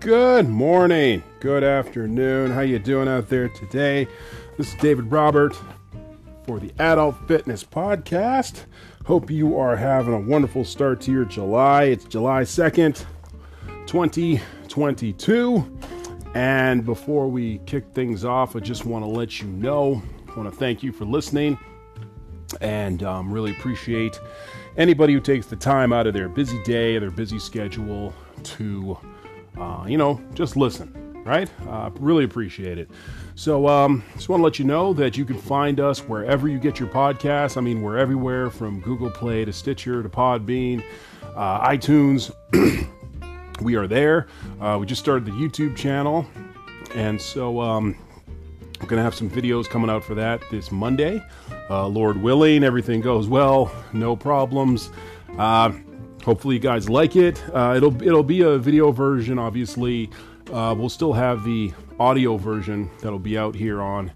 Good morning, good afternoon. How you doing out there today? This is David Robert for the Adult Fitness Podcast. Hope you are having a wonderful start to your July. It's July 2nd, 2022. And before we kick things off, I just want to let you know, I want to thank you for listening and um, really appreciate anybody who takes the time out of their busy day, their busy schedule to, uh, you know, just listen, right? Uh, really appreciate it. So, um, just want to let you know that you can find us wherever you get your podcasts. I mean, we're everywhere from Google Play to Stitcher to Podbean, uh, iTunes. we are there. Uh, we just started the YouTube channel, and so um, we're going to have some videos coming out for that this Monday. Uh, Lord willing, everything goes well, no problems. Uh, hopefully, you guys like it. Uh, it'll it'll be a video version, obviously. Uh, we'll still have the audio version that'll be out here on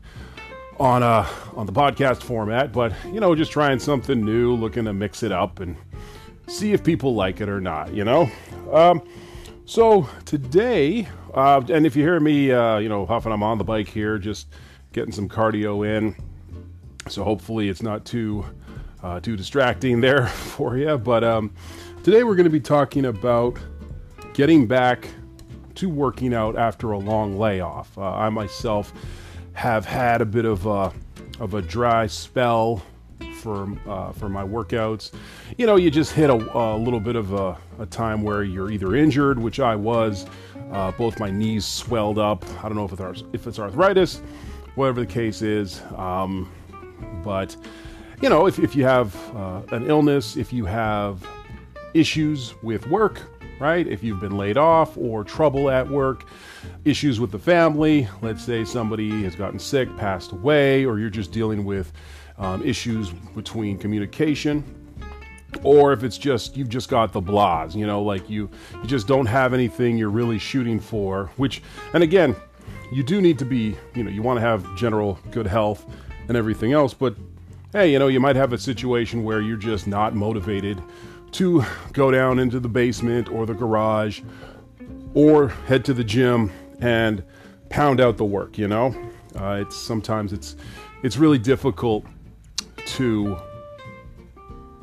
on uh on the podcast format, but you know, just trying something new, looking to mix it up and see if people like it or not. You know. Um, so today, uh, and if you hear me, uh, you know, huffing, I'm on the bike here, just getting some cardio in. So hopefully it's not too uh, too distracting there for you. But um, today we're going to be talking about getting back to working out after a long layoff. Uh, I myself have had a bit of a of a dry spell for uh, for my workouts. You know, you just hit a, a little bit of a, a, time where you're either injured, which I was. Uh, both my knees swelled up. I don't know if it's if it's arthritis, whatever the case is. Um, but, you know, if, if you have uh, an illness, if you have issues with work, right? If you've been laid off or trouble at work, issues with the family, let's say somebody has gotten sick, passed away, or you're just dealing with um, issues between communication, or if it's just you've just got the blahs, you know, like you you just don't have anything you're really shooting for. Which, and again, you do need to be, you know, you want to have general good health and everything else. But hey, you know, you might have a situation where you're just not motivated to go down into the basement or the garage or head to the gym and pound out the work. You know, uh, it's sometimes it's it's really difficult to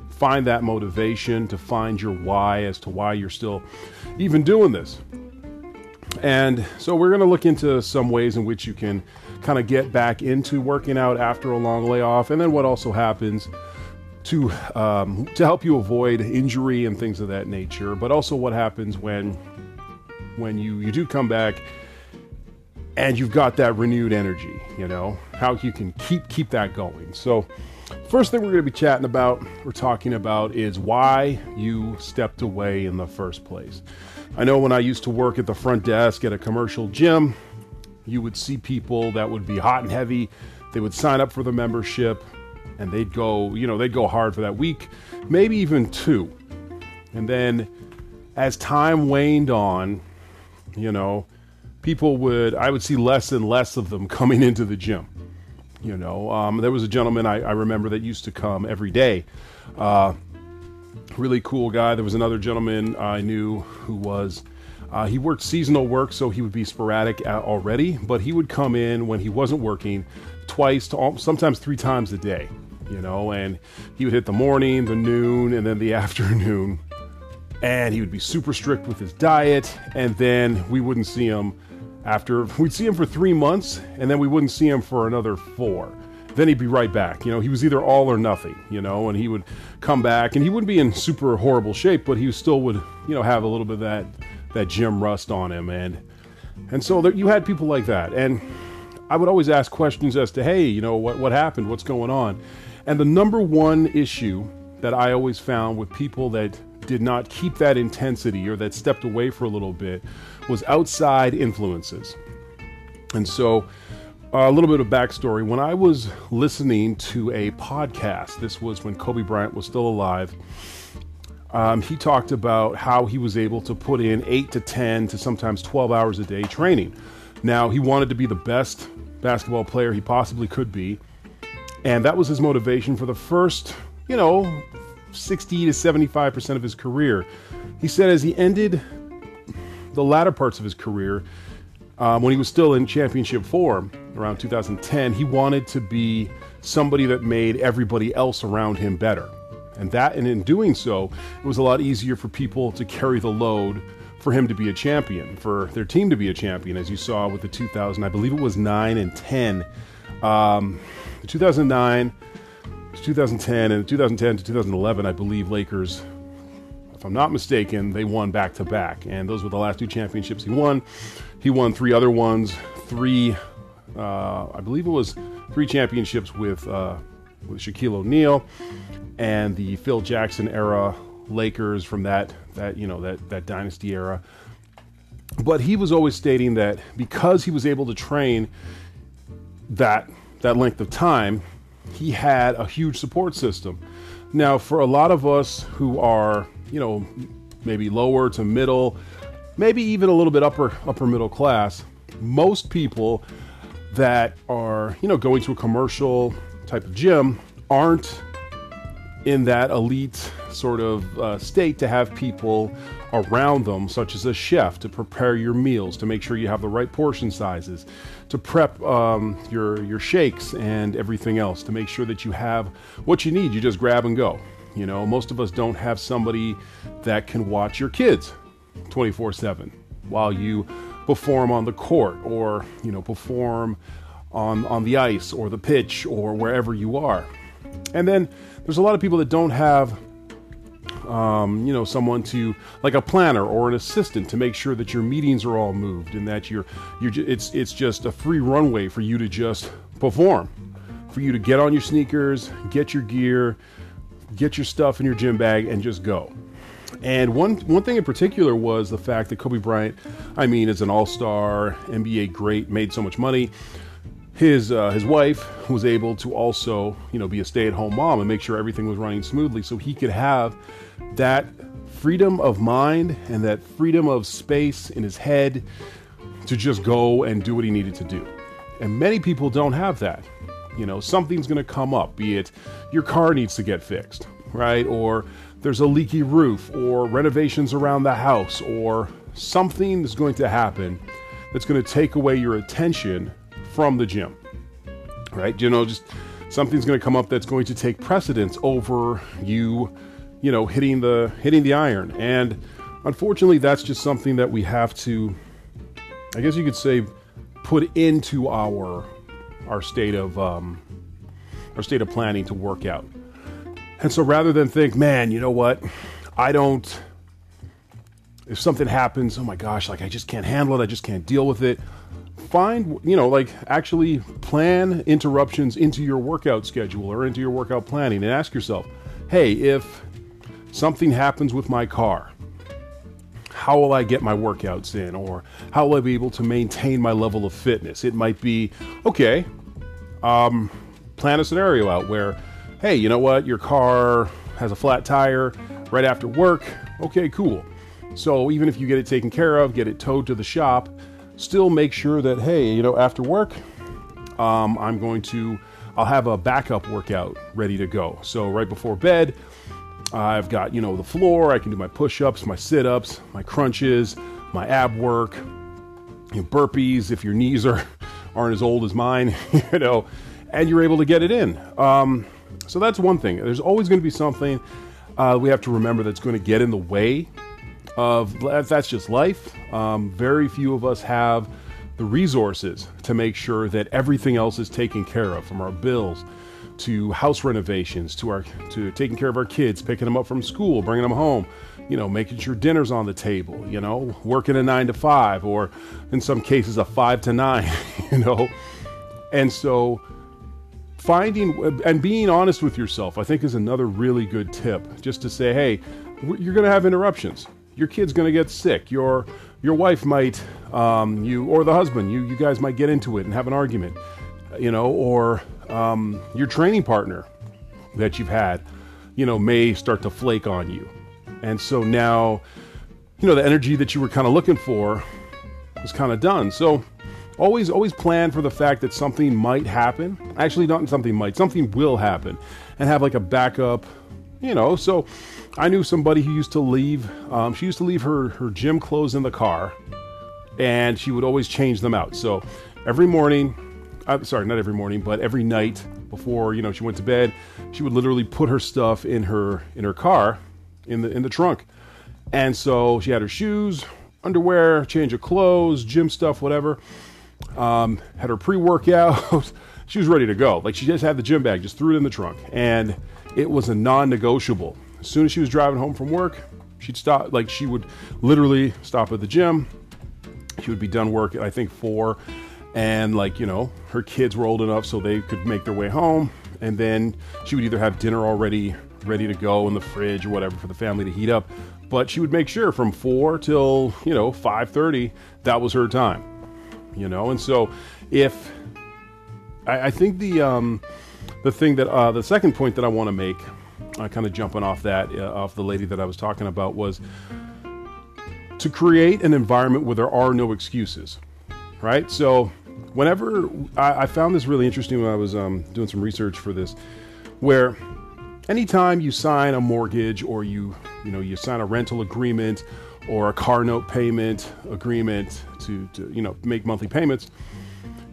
find that motivation to find your why as to why you're still even doing this. And so we're going to look into some ways in which you can kind of get back into working out after a long layoff, and then what also happens to um, to help you avoid injury and things of that nature. But also what happens when when you you do come back and you've got that renewed energy. You know how you can keep keep that going. So. First thing we're going to be chatting about, we're talking about, is why you stepped away in the first place. I know when I used to work at the front desk at a commercial gym, you would see people that would be hot and heavy. They would sign up for the membership and they'd go, you know, they'd go hard for that week, maybe even two. And then as time waned on, you know, people would, I would see less and less of them coming into the gym. You know, um, there was a gentleman I, I, remember that used to come every day. Uh, really cool guy. There was another gentleman I knew who was uh, he worked seasonal work, so he would be sporadic already, but he would come in when he wasn't working twice to sometimes three times a day, you know, and he would hit the morning, the noon, and then the afternoon. And he would be super strict with his diet, and then we wouldn't see him after we'd see him for three months, and then we wouldn't see him for another four then he'd be right back. You know, he was either all or nothing, you know, and he would come back and he wouldn't be in super horrible shape, but he still would, you know, have a little bit of that that gym Rust on him, and and so there, you had people like that, and I would always ask questions as to, hey, you know, what what happened, what's going on, and the number one issue that I always found with people that did not keep that intensity or that stepped away for a little bit was outside influences, and so. Uh, a little bit of backstory. When I was listening to a podcast, this was when Kobe Bryant was still alive, um, he talked about how he was able to put in 8 to 10 to sometimes 12 hours a day training. Now, he wanted to be the best basketball player he possibly could be, and that was his motivation for the first, you know, 60 to 75% of his career. He said as he ended the latter parts of his career, um, when he was still in championship form around 2010, he wanted to be somebody that made everybody else around him better. And that, and in doing so, it was a lot easier for people to carry the load for him to be a champion, for their team to be a champion, as you saw with the 2000, I believe it was 9 and 10. Um, 2009, 2010, and 2010 to 2011, I believe Lakers, if I'm not mistaken, they won back to back. And those were the last two championships he won. He won three other ones, three, uh, I believe it was three championships with, uh, with Shaquille O'Neal and the Phil Jackson era Lakers from that that you know that that dynasty era. But he was always stating that because he was able to train that that length of time, he had a huge support system. Now, for a lot of us who are, you know, maybe lower to middle, maybe even a little bit upper upper middle class, most people that are, you know, going to a commercial type of gym aren't in that elite sort of uh, state to have people around them, such as a chef, to prepare your meals, to make sure you have the right portion sizes, to prep um, your your shakes and everything else, to make sure that you have what you need. You just grab and go. You know, most of us don't have somebody that can watch your kids 24/7 while you perform on the court or you know perform on on the ice or the pitch or wherever you are. And then there's a lot of people that don't have um, you know, someone to like a planner or an assistant to make sure that your meetings are all moved and that you're you're it's it's just a free runway for you to just perform, for you to get on your sneakers, get your gear, get your stuff in your gym bag, and just go. And one one thing in particular was the fact that Kobe Bryant, I mean, is an all-star NBA great, made so much money his uh, his wife was able to also you know be a stay-at-home mom and make sure everything was running smoothly so he could have that freedom of mind and that freedom of space in his head to just go and do what he needed to do. And many people don't have that. You know something's going to come up be it your car needs to get fixed right? Or there's a leaky roof or renovations around the house or something is going to happen that's going to take away your attention from the gym, right? You know, just something's going to come up that's going to take precedence over you, you know, hitting the hitting the iron. And unfortunately, that's just something that we have to, I guess you could say, put into our our state of um, our state of planning to work out. And so, rather than think, man, you know what, I don't. If something happens, oh my gosh, like I just can't handle it. I just can't deal with it find, you know, like actually plan interruptions into your workout schedule or into your workout planning and ask yourself, hey, if something happens with my car, how will I get my workouts in? Or how will I be able to maintain my level of fitness? It might be, okay, um, plan a scenario out where, hey, you know what, your car has a flat tire right after work. Okay, cool. So even if you get it taken care of, get it towed to the shop, still make sure that, hey, you know, after work, um, I'm going to, I'll have a backup workout ready to go. So right before bed, I've got, you know, the floor, I can do my push ups, my sit ups, my crunches, my ab work, you know, burpees if your knees are, aren't as old as mine, you know, and you're able to get it in. Um, so that's one thing. There's always going to be something uh, we have to remember that's going to get in the way of that's just life. Um, very few of us have the resources to make sure that everything else is taken care of, from our bills to house renovations to our to taking care of our kids, picking them up from school, bringing them home, you know, making sure dinner's on the table, you know, working a nine to five, or in some cases a five to nine, you know, and so finding and being honest with yourself, I think, is another really good tip. Just to say, hey, you're going to have interruptions your kid's going to get sick. Your your wife might, um, you or the husband, you you guys might get into it and have an argument, you know, or um, your training partner that you've had, you know, may start to flake on you, and so now, you know, the energy that you were kind of looking for is kind of done. So always always plan for the fact that something might happen. Actually, not something might, something will happen, and have like a backup you know, so I knew somebody who used to leave. Um, she used to leave her her gym clothes in the car, and she would always change them out. So every morning, I'm sorry, not every morning, but every night before you know she went to bed, she would literally put her stuff in her in her car, in the in the trunk, and so she had her shoes, underwear, change of clothes, gym stuff, whatever. Um, had her pre workout. she was ready to go. Like she just had the gym bag, just threw it in the trunk, and it was a non-negotiable. As soon as she was driving home from work, she'd stop. Like she would literally stop at the gym. She would be done work at I think four, and like you know her kids were old enough so they could make their way home, and then she would either have dinner already ready to go in the fridge or whatever for the family to heat up. But she would make sure from four till you know five thirty that was her time, you know. And so if I, I think the um, the thing that uh, the second point that I want to make, uh, kind of jumping off that uh, off the lady that I was talking about was to create an environment where there are no excuses, right? So whenever I, I found this really interesting when I was um, doing some research for this, where anytime you sign a mortgage or you you know you sign a rental agreement or a car note payment agreement to, to you know make monthly payments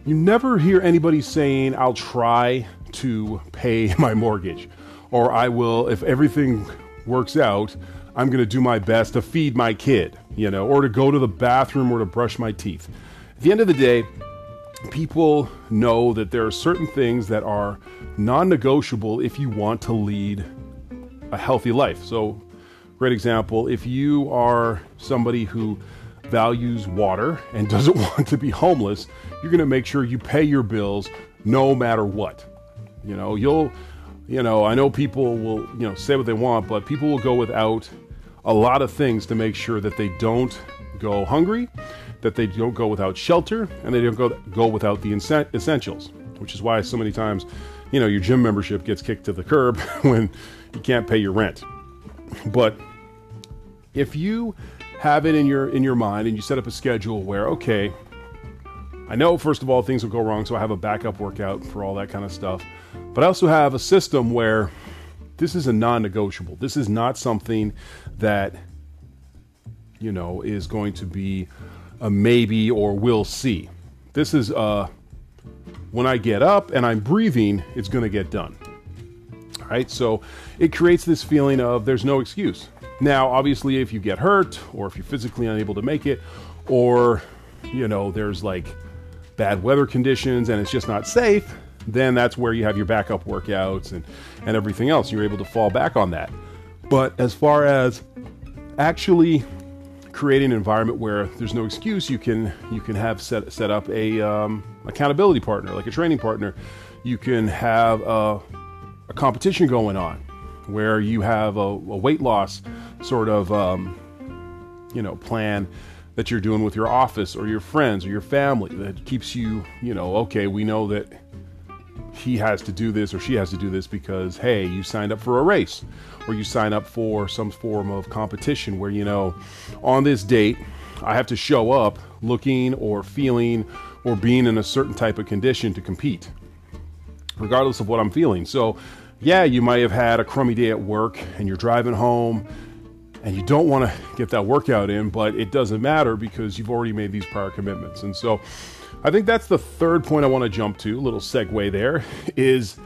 you never hear anybody saying i'll try to pay my mortgage or i will if everything works out i'm going to do my best to feed my kid you know or to go to the bathroom or to brush my teeth at the end of the day people know that there are certain things that are non negotiable if you want to lead a healthy life. So, great example if you are somebody who values water and doesn't want to be homeless, you're going to make sure you pay your bills no matter what. You know, you'll, you know, I know people will, you know, say what they want, but people will go without a lot of things to make sure that they don't go hungry that they don't go without shelter and they don't go, go without the essentials, which is why so many times, you know, your gym membership gets kicked to the curb when you can't pay your rent. But if you have it in your in your mind and you set up a schedule where okay, I know first of all things will go wrong, so I have a backup workout for all that kind of stuff. But I also have a system where this is a non-negotiable. This is not something that you know is going to be a maybe or we'll see. This is uh, when I get up and I'm breathing, it's going to get done. All right, so it creates this feeling of there's no excuse. Now, obviously, if you get hurt or if you're physically unable to make it, or you know, there's like bad weather conditions and it's just not safe, then that's where you have your backup workouts and, and everything else. You're able to fall back on that. But as far as actually creating an environment where there's no excuse. You can you can have set set up a um, accountability partner, like a training partner. You can have a, a competition going on where you have a, a weight loss sort of um, you know plan that you're doing with your office or your friends or your family that keeps you you know okay we know that he has to do this or she has to do this because hey you signed up for a race or you sign up for some form of competition where you know on this date i have to show up looking or feeling or being in a certain type of condition to compete regardless of what i'm feeling. So yeah you might have had a crummy day at work and you're driving home and you don't want to get that workout in but it doesn't matter because you've already made these prior commitments and so I think that's the third point I want to jump to, a little segue there, is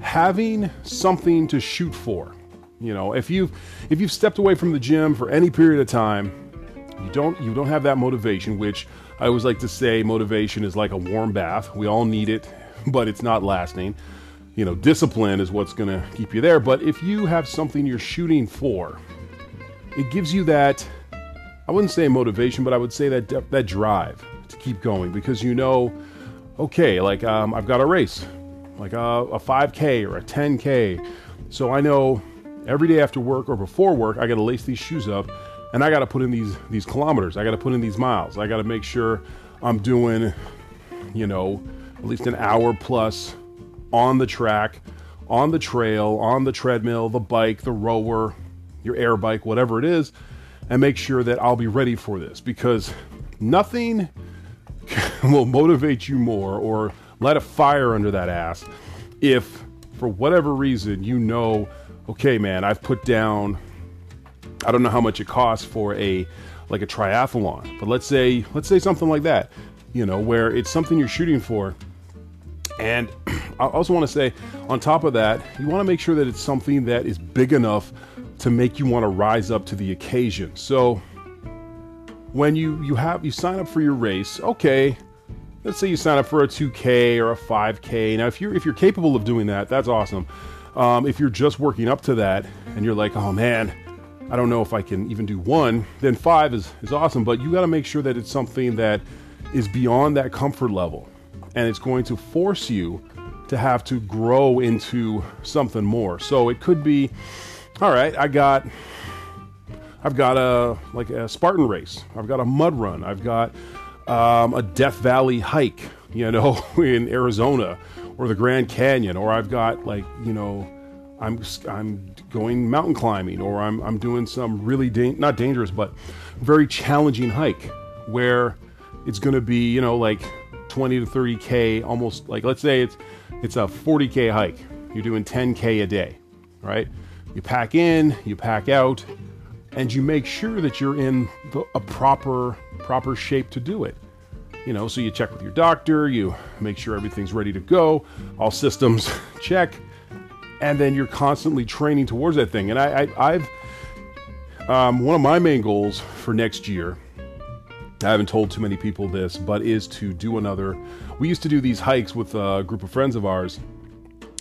having something to shoot for. You know, if you've if you've stepped away from the gym for any period of time, you don't you don't have that motivation, which I always like to say motivation is like a warm bath. We all need it, but it's not lasting. You know, discipline is what's going to keep you there, but if you have something you're shooting for, it gives you that I wouldn't say motivation, but I would say that that drive to keep going because you know, okay, like um, I've got a race, like a, a 5K or a 10K. So I know every day after work or before work, I got to lace these shoes up and I got to put in these these kilometers. I got to put in these miles. I got to make sure I'm doing, you know, at least an hour plus on the track, on the trail, on the treadmill, the bike, the rower, your air bike, whatever it is, and make sure that I'll be ready for this because nothing will motivate you more or light a fire under that ass if for whatever reason you know okay, man, I've put down, I don't know how much it costs for a, like a triathlon, but let's say, let's say something like that, you know, where it's something you're shooting for. And I also want to say, on top of that, you want to make sure that it's something that is big enough to make you want to rise up to the occasion. So when you you have you sign up for your race, okay, let's say you sign up for a 2K or a 5K. Now, if you're if you're capable of doing that, that's awesome. Um, if you're just working up to that and you're like, oh man, I don't know if I can even do one, then five is is awesome. But you got to make sure that it's something that is beyond that comfort level, and it's going to force you to have to grow into something more. So it could be, all right, I got I've got a like a Spartan race. I've got a mud run. I've got um, a Death Valley hike, you know, in Arizona or the Grand Canyon, or I've got like you know, I'm I'm going mountain climbing, or I'm I'm doing some really da- not dangerous but very challenging hike where it's going to be you know like 20 to 30 k, almost like let's say it's it's a 40 k hike. You're doing 10 k a day, right? You pack in, you pack out and you make sure that you're in the, a proper proper shape to do it. You know, so you check with your doctor, you make sure everything's ready to go, all systems check, and then you're constantly training towards that thing. And I, I have um, one of my main goals for next year. I haven't told too many people this, but is to do another. We used to do these hikes with a group of friends of ours,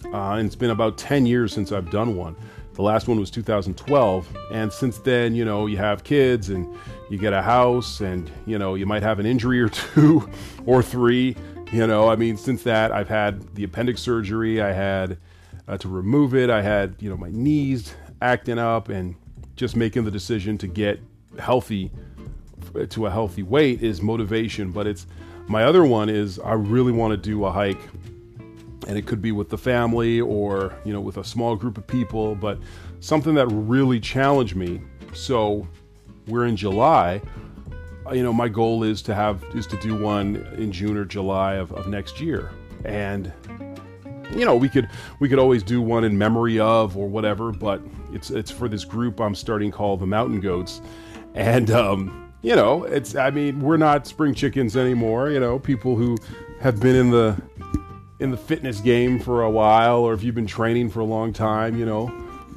uh, and it's been about 10 years since I've done one. The last one was 2012. And since then, you know, you have kids and you get a house and, you know, you might have an injury or two or three. You know, I mean, since that, I've had the appendix surgery. I had uh, to remove it. I had, you know, my knees acting up and just making the decision to get healthy to a healthy weight is motivation. But it's my other one is I really want to do a hike and it could be with the family or you know with a small group of people but something that really challenged me. So we're in july. Uh, you know my goal is to have is to do one in june or july of, of next year. And you know we could we could always do one in memory of or whatever but it's it's for this group i'm starting called the mountain goats. And um you know it's i mean we're not spring chickens anymore you know people who have been in the in the fitness game for a while or if you've been training for a long time, you know,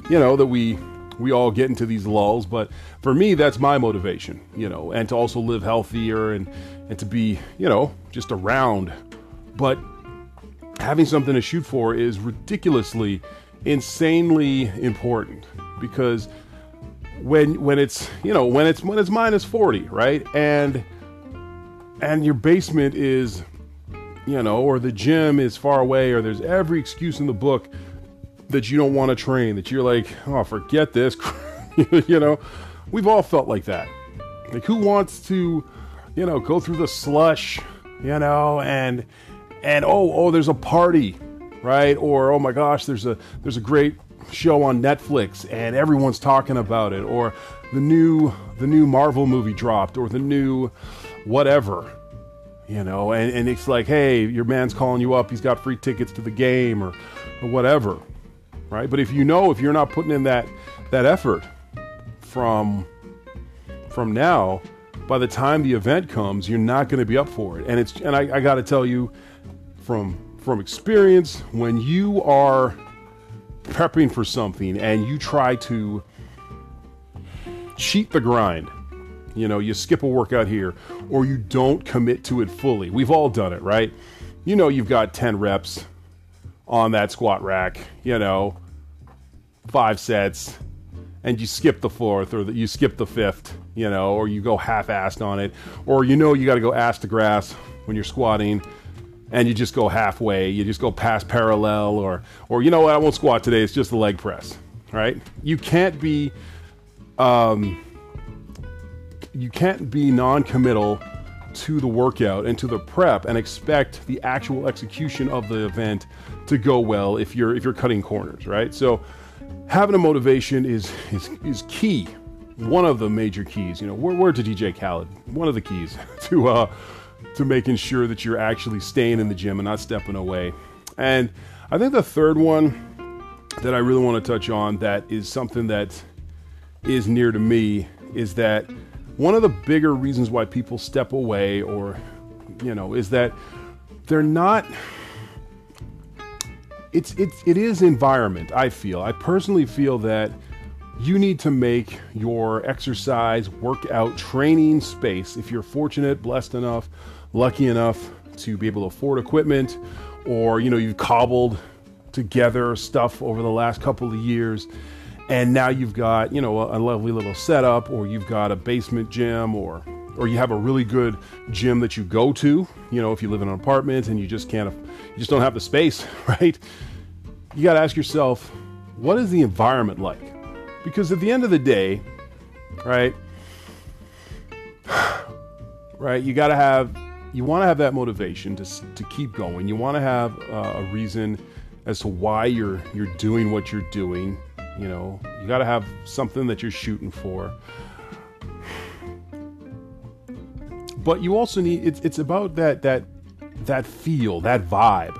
you know that we we all get into these lulls, but for me that's my motivation, you know, and to also live healthier and and to be, you know, just around. But having something to shoot for is ridiculously insanely important because when when it's, you know, when it's when it's minus 40, right? And and your basement is you know, or the gym is far away, or there's every excuse in the book that you don't want to train, that you're like, oh, forget this. you know, we've all felt like that. Like, who wants to, you know, go through the slush, you know, and, and oh, oh, there's a party, right? Or, oh my gosh, there's a, there's a great show on Netflix and everyone's talking about it, or the new, the new Marvel movie dropped, or the new whatever you know, and, and it's like, hey, your man's calling you up, he's got free tickets to the game or, or whatever, right? But if you know if you're not putting in that that effort from from now, by the time the event comes, you're not going to be up for it. And it's and I, I got to tell you from from experience, when you are prepping for something and you try to cheat the grind you know, you skip a workout here or you don't commit to it fully. We've all done it, right? You know, you've got 10 reps on that squat rack, you know, five sets, and you skip the fourth or the, you skip the fifth, you know, or you go half assed on it, or you know you got to go ass to grass when you're squatting and you just go halfway, you just go past parallel, or, or you know what, I won't squat today, it's just the leg press, right? You can't be, um, you can't be non-committal to the workout and to the prep and expect the actual execution of the event to go well if you're if you're cutting corners, right? So having a motivation is is, is key. One of the major keys, you know, word, word to DJ Khaled, one of the keys to uh, to making sure that you're actually staying in the gym and not stepping away. And I think the third one that I really want to touch on that is something that is near to me is that one of the bigger reasons why people step away or you know is that they're not it's it's it is environment i feel. I personally feel that you need to make your exercise workout training space if you're fortunate blessed enough lucky enough to be able to afford equipment or you know you've cobbled together stuff over the last couple of years and now you've got you know a, a lovely little setup or you've got a basement gym or or you have a really good gym that you go to you know if you live in an apartment and you just can't you just don't have the space right? You got to ask yourself what is the environment like? Because at the end of the day right right you got to have you want to have that motivation to, to keep going. You want to have uh, a reason as to why you're you're doing what you're doing you know you got to have something that you're shooting for. But you also need it's, it's about that that that feel that vibe.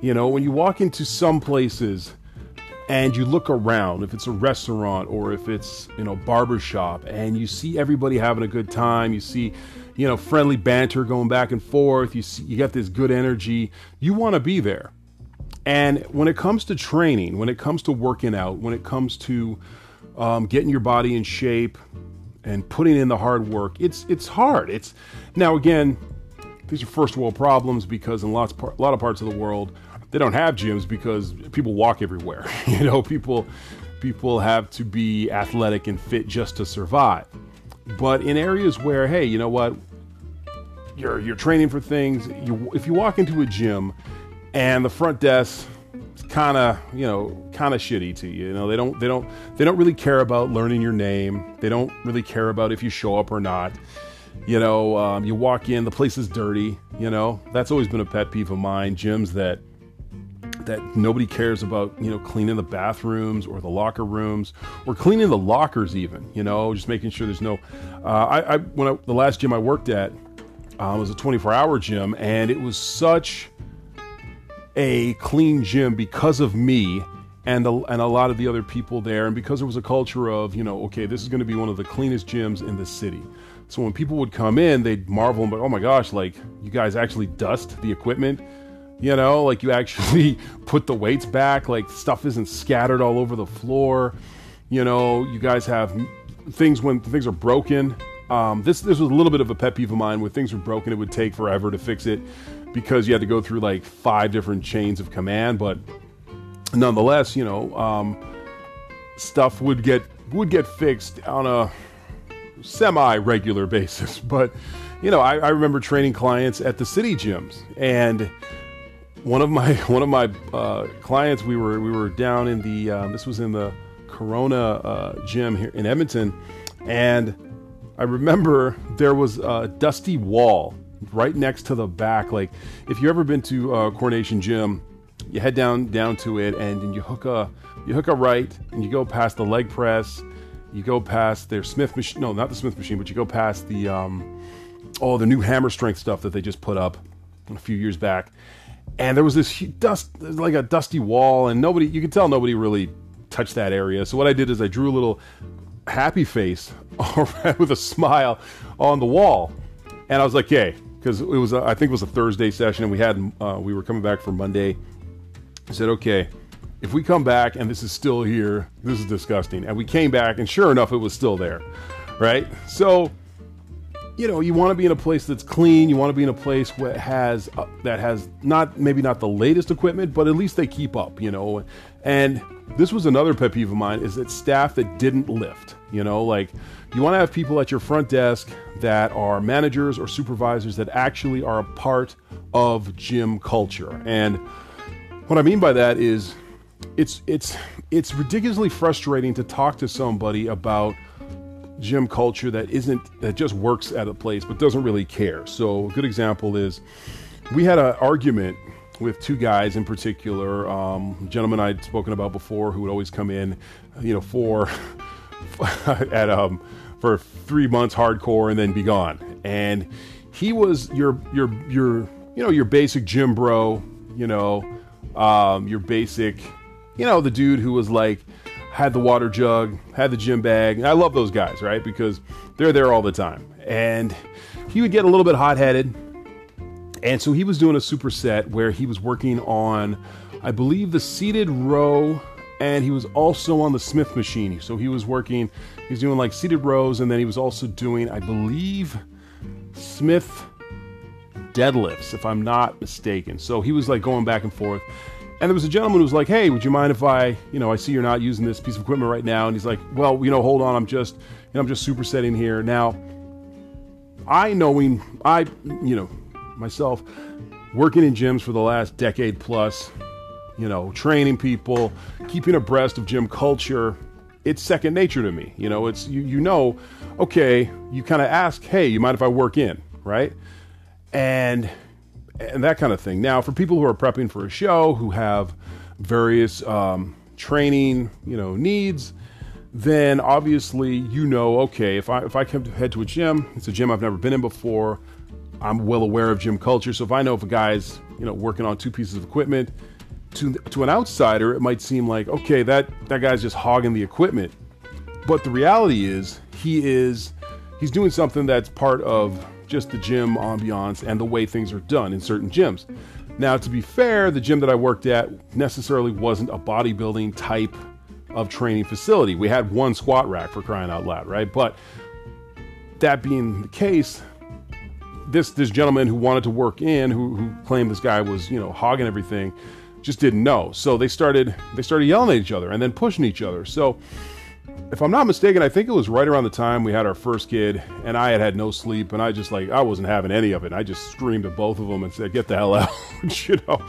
You know when you walk into some places and you look around if it's a restaurant or if it's you know barbershop and you see everybody having a good time you see you know friendly banter going back and forth you see you got this good energy you want to be there and when it comes to training when it comes to working out when it comes to um, getting your body in shape and putting in the hard work. It's it's hard. It's now again, these are first world problems because in lots a lot of parts of the world they don't have gyms because people walk everywhere. you know, people people have to be athletic and fit just to survive. But in areas where, hey, you know what, you're you're training for things. You, if you walk into a gym and the front desk kind of you know kind of shitty to you. You know they don't they don't they don't really care about learning your name. They don't really care about if you show up or not. You know, um, you walk in, the place is dirty. You know that's always been a pet peeve of mine. Gyms that that nobody cares about, you know, cleaning the bathrooms or the locker rooms or cleaning the lockers, even. You know, just making sure there's no. Uh, I, I when I, the last gym I worked at uh, was a 24-hour gym, and it was such a clean gym because of me and a, and a lot of the other people there, and because there was a culture of, you know, okay, this is going to be one of the cleanest gyms in the city. So when people would come in, they'd marvel and be, oh my gosh, like you guys actually dust the equipment, you know, like you actually put the weights back, like stuff isn't scattered all over the floor, you know, you guys have things when things are broken. Um, this this was a little bit of a pet peeve of mine. When things were broken, it would take forever to fix it because you had to go through like five different chains of command. But nonetheless, you know, um, stuff would get would get fixed on a semi regular basis. But you know, I, I, remember training clients at the city gyms, and one of my one of my uh, clients, we were we were down in the um, this was in the Corona uh, gym here in Edmonton, and I remember there was a dusty wall right next to the back. Like if you've ever been to uh, Coronation Gym, you head down down to it and, and you hook a you hook a right and you go past the leg press. You go past their Smith machine. No, not the Smith machine, but you go past the um, oh the new hammer strength stuff that they just put up a few years back. And there was this dust, like a dusty wall, and nobody, you could tell nobody really touched that area. So what I did is I drew a little happy face with a smile on the wall, and I was like, "Hey, because it was I think it was a Thursday session and we had uh, we were coming back for Monday. I said, okay, if we come back and this is still here, this is disgusting. And we came back and sure enough, it was still there, right? So, you know, you want to be in a place that's clean. You want to be in a place where has uh, that has not maybe not the latest equipment, but at least they keep up. You know, and this was another pet peeve of mine is that staff that didn't lift. You know, like you want to have people at your front desk that are managers or supervisors that actually are a part of gym culture. And what I mean by that is it's it's it's ridiculously frustrating to talk to somebody about gym culture that isn't that just works at a place but doesn't really care. So a good example is we had an argument with two guys in particular, um, gentleman I'd spoken about before who would always come in, you know, for at um for three months hardcore and then be gone. And he was your your your you know your basic gym bro, you know, um, your basic you know, the dude who was like, had the water jug, had the gym bag. I love those guys, right? Because they're there all the time. And he would get a little bit hot headed. And so he was doing a superset where he was working on, I believe, the seated row, and he was also on the Smith machine. So he was working, he was doing like seated rows, and then he was also doing, I believe, Smith deadlifts, if I'm not mistaken. So he was like going back and forth. And there was a gentleman who was like, "Hey, would you mind if I, you know, I see you're not using this piece of equipment right now?" And he's like, "Well, you know, hold on, I'm just, you know, I'm just supersetting here now." I knowing I, you know, myself working in gyms for the last decade plus, you know, training people, keeping abreast of gym culture, it's second nature to me. You know, it's you you know, okay, you kind of ask, "Hey, you mind if I work in?" right? And and that kind of thing. Now, for people who are prepping for a show, who have various um, training, you know, needs, then obviously you know, okay, if I if I come to head to a gym, it's a gym I've never been in before. I'm well aware of gym culture, so if I know if a guy's you know working on two pieces of equipment, to to an outsider, it might seem like okay, that that guy's just hogging the equipment, but the reality is he is he's doing something that's part of just the gym ambiance and the way things are done in certain gyms. Now, to be fair, the gym that I worked at necessarily wasn't a bodybuilding type of training facility. We had one squat rack for crying out loud, right? But that being the case, this this gentleman who wanted to work in, who, who claimed this guy was you know hogging everything, just didn't know. So they started they started yelling at each other and then pushing each other. So if I'm not mistaken, I think it was right around the time we had our first kid, and I had had no sleep, and I just like I wasn't having any of it. I just screamed at both of them and said, "Get the hell out!" you know.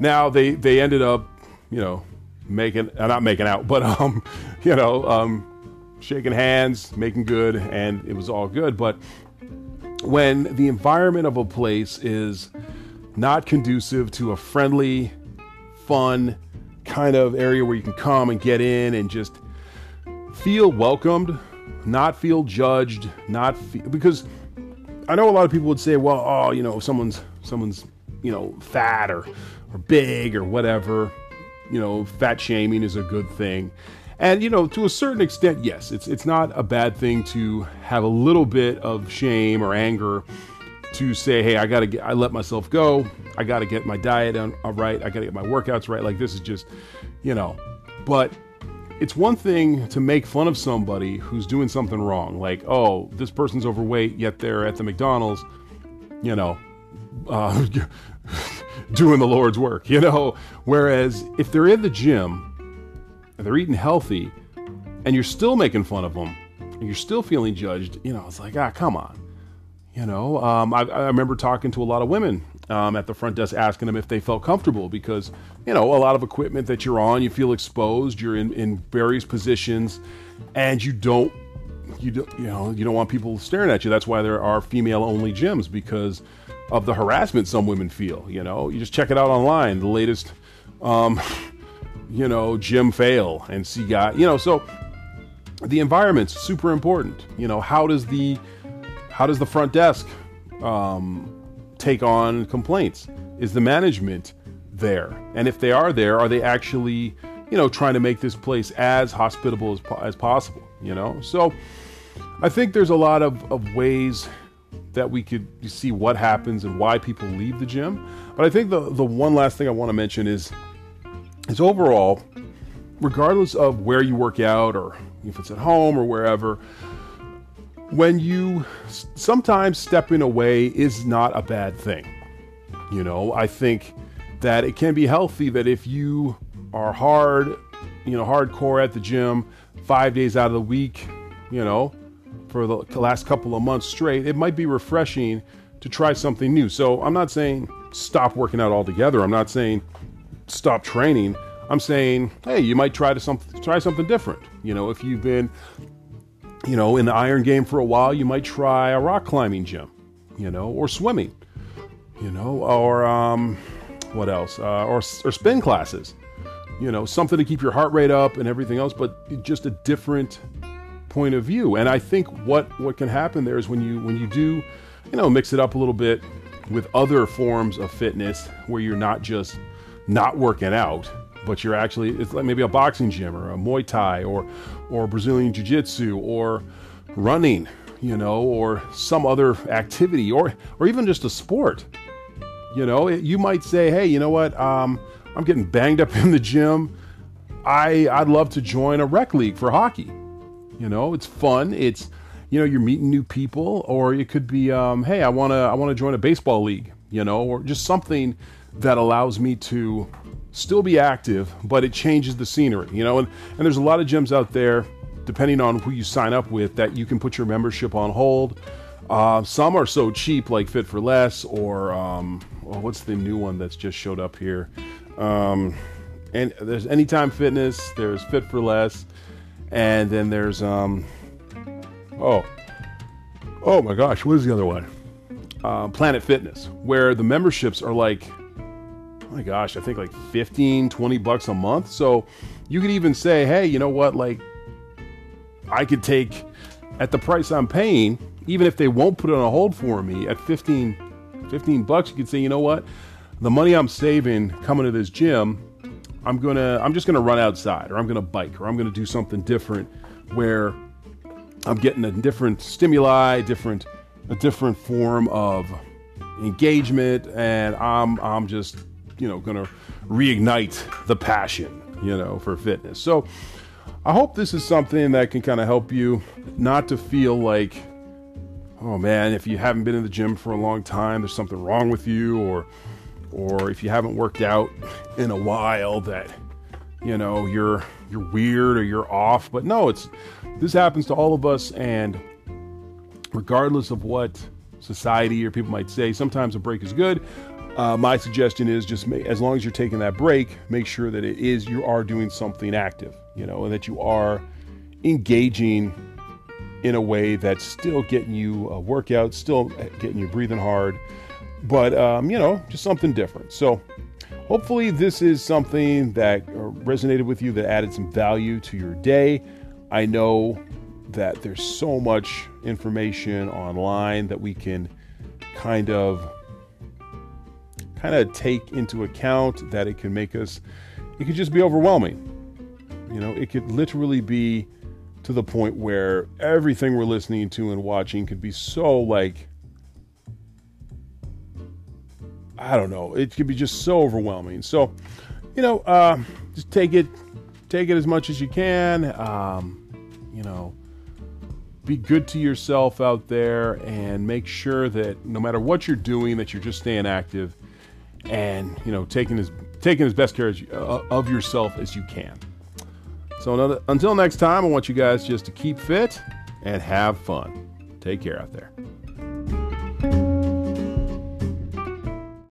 Now they they ended up, you know, making uh, not making out, but um, you know, um, shaking hands, making good, and it was all good. But when the environment of a place is not conducive to a friendly, fun kind of area where you can come and get in and just feel welcomed, not feel judged, not feel, because I know a lot of people would say, well, oh, you know, someone's someone's, you know, fat or or big or whatever. You know, fat shaming is a good thing. And you know, to a certain extent, yes, it's it's not a bad thing to have a little bit of shame or anger to say, hey, I gotta get, I let myself go. I gotta get my diet on, right. I gotta get my workouts right. Like this is just, you know, but it's one thing to make fun of somebody who's doing something wrong, like, oh, this person's overweight, yet they're at the McDonald's, you know, uh, doing the Lord's work, you know. Whereas if they're in the gym and they're eating healthy and you're still making fun of them and you're still feeling judged, you know, it's like, ah, come on. You know, um, I, I remember talking to a lot of women um, at the front desk asking them if they felt comfortable because you know a lot of equipment that you're on you feel exposed you're in, in various positions and you don't you don't you know you don't want people staring at you. That's why there are female only gyms because of the harassment some women feel you know? You just check it out online the latest um, you know gym fail and see guy you know? So the environment's super important. You know how does the how does the front desk um, take on complaints? Is the management there? And if they are there, are they actually, you know, trying to make this place as hospitable as, as possible? You know, so I think there's a lot of, of ways that we could see what happens and why people leave the gym. But I think the the one last thing I want to mention is is overall, regardless of where you work out or if it's at home or wherever, when you sometimes stepping away is not a bad thing. You know, I think that it can be healthy that if you are hard, you know, hardcore at the gym five days out of the week, you know, for the last couple of months straight, it might be refreshing to try something new. So I'm not saying stop working out altogether. I'm not saying stop training. I'm saying, hey, you might try to some, try something different. You know, if you've been you know, in the iron game for a while, you might try a rock climbing gym, you know, or swimming, you know, or um, what else? Uh, or, or spin classes, you know, something to keep your heart rate up and everything else, but just a different point of view. And I think what what can happen there is when you when you do, you know, mix it up a little bit with other forms of fitness where you're not just not working out, but you're actually it's like maybe a boxing gym or a Muay Thai or or Brazilian Jiu Jitsu or running, you know, or some other activity or or even just a sport. You know, you might say, hey, you know what? Um, I'm getting banged up in the gym. I I'd love to join a rec league for hockey. You know, it's fun. It's you know you're meeting new people, or it could be, um, hey, I wanna I wanna join a baseball league. You know, or just something that allows me to still be active, but it changes the scenery. You know, and and there's a lot of gyms out there, depending on who you sign up with, that you can put your membership on hold. Uh, some are so cheap, like Fit for Less, or um, well, what's the new one that's just showed up here? Um, and there's Anytime Fitness, there's Fit for Less, and then there's um, oh, oh my gosh, what is the other one? Uh, Planet Fitness, where the memberships are like, my gosh, I think like 15, 20 bucks a month. So you could even say, hey, you know what, like I could take at the price I'm paying, even if they won't put it on a hold for me at 15, 15 bucks, you could say, you know what, the money I'm saving coming to this gym, I'm gonna, I'm just gonna run outside, or I'm gonna bike, or I'm gonna do something different, where I'm getting a different stimuli, different, a different form of engagement, and I'm, I'm just, you know, gonna reignite the passion, you know, for fitness. So. I hope this is something that can kind of help you not to feel like, oh man, if you haven't been in the gym for a long time, there's something wrong with you, or or if you haven't worked out in a while, that you know you're you're weird or you're off. But no, it's this happens to all of us, and regardless of what society or people might say, sometimes a break is good. Uh, my suggestion is just as long as you're taking that break, make sure that it is you are doing something active, you know, and that you are engaging in a way that's still getting you a workout, still getting you breathing hard, but um, you know, just something different. So hopefully this is something that resonated with you, that added some value to your day. I know that there's so much information online that we can kind of kind of take into account that it can make us, it could just be overwhelming. You know, it could literally be to the point where everything we're listening to and watching could be so like, I don't know, it could be just so overwhelming. So, you know, uh, just take it, take it as much as you can. Um, you know, be good to yourself out there and make sure that no matter what you're doing, that you're just staying active and you know taking as taking as best care as, uh, of yourself as you can. So another, until next time, I want you guys just to keep fit and have fun. Take care out there.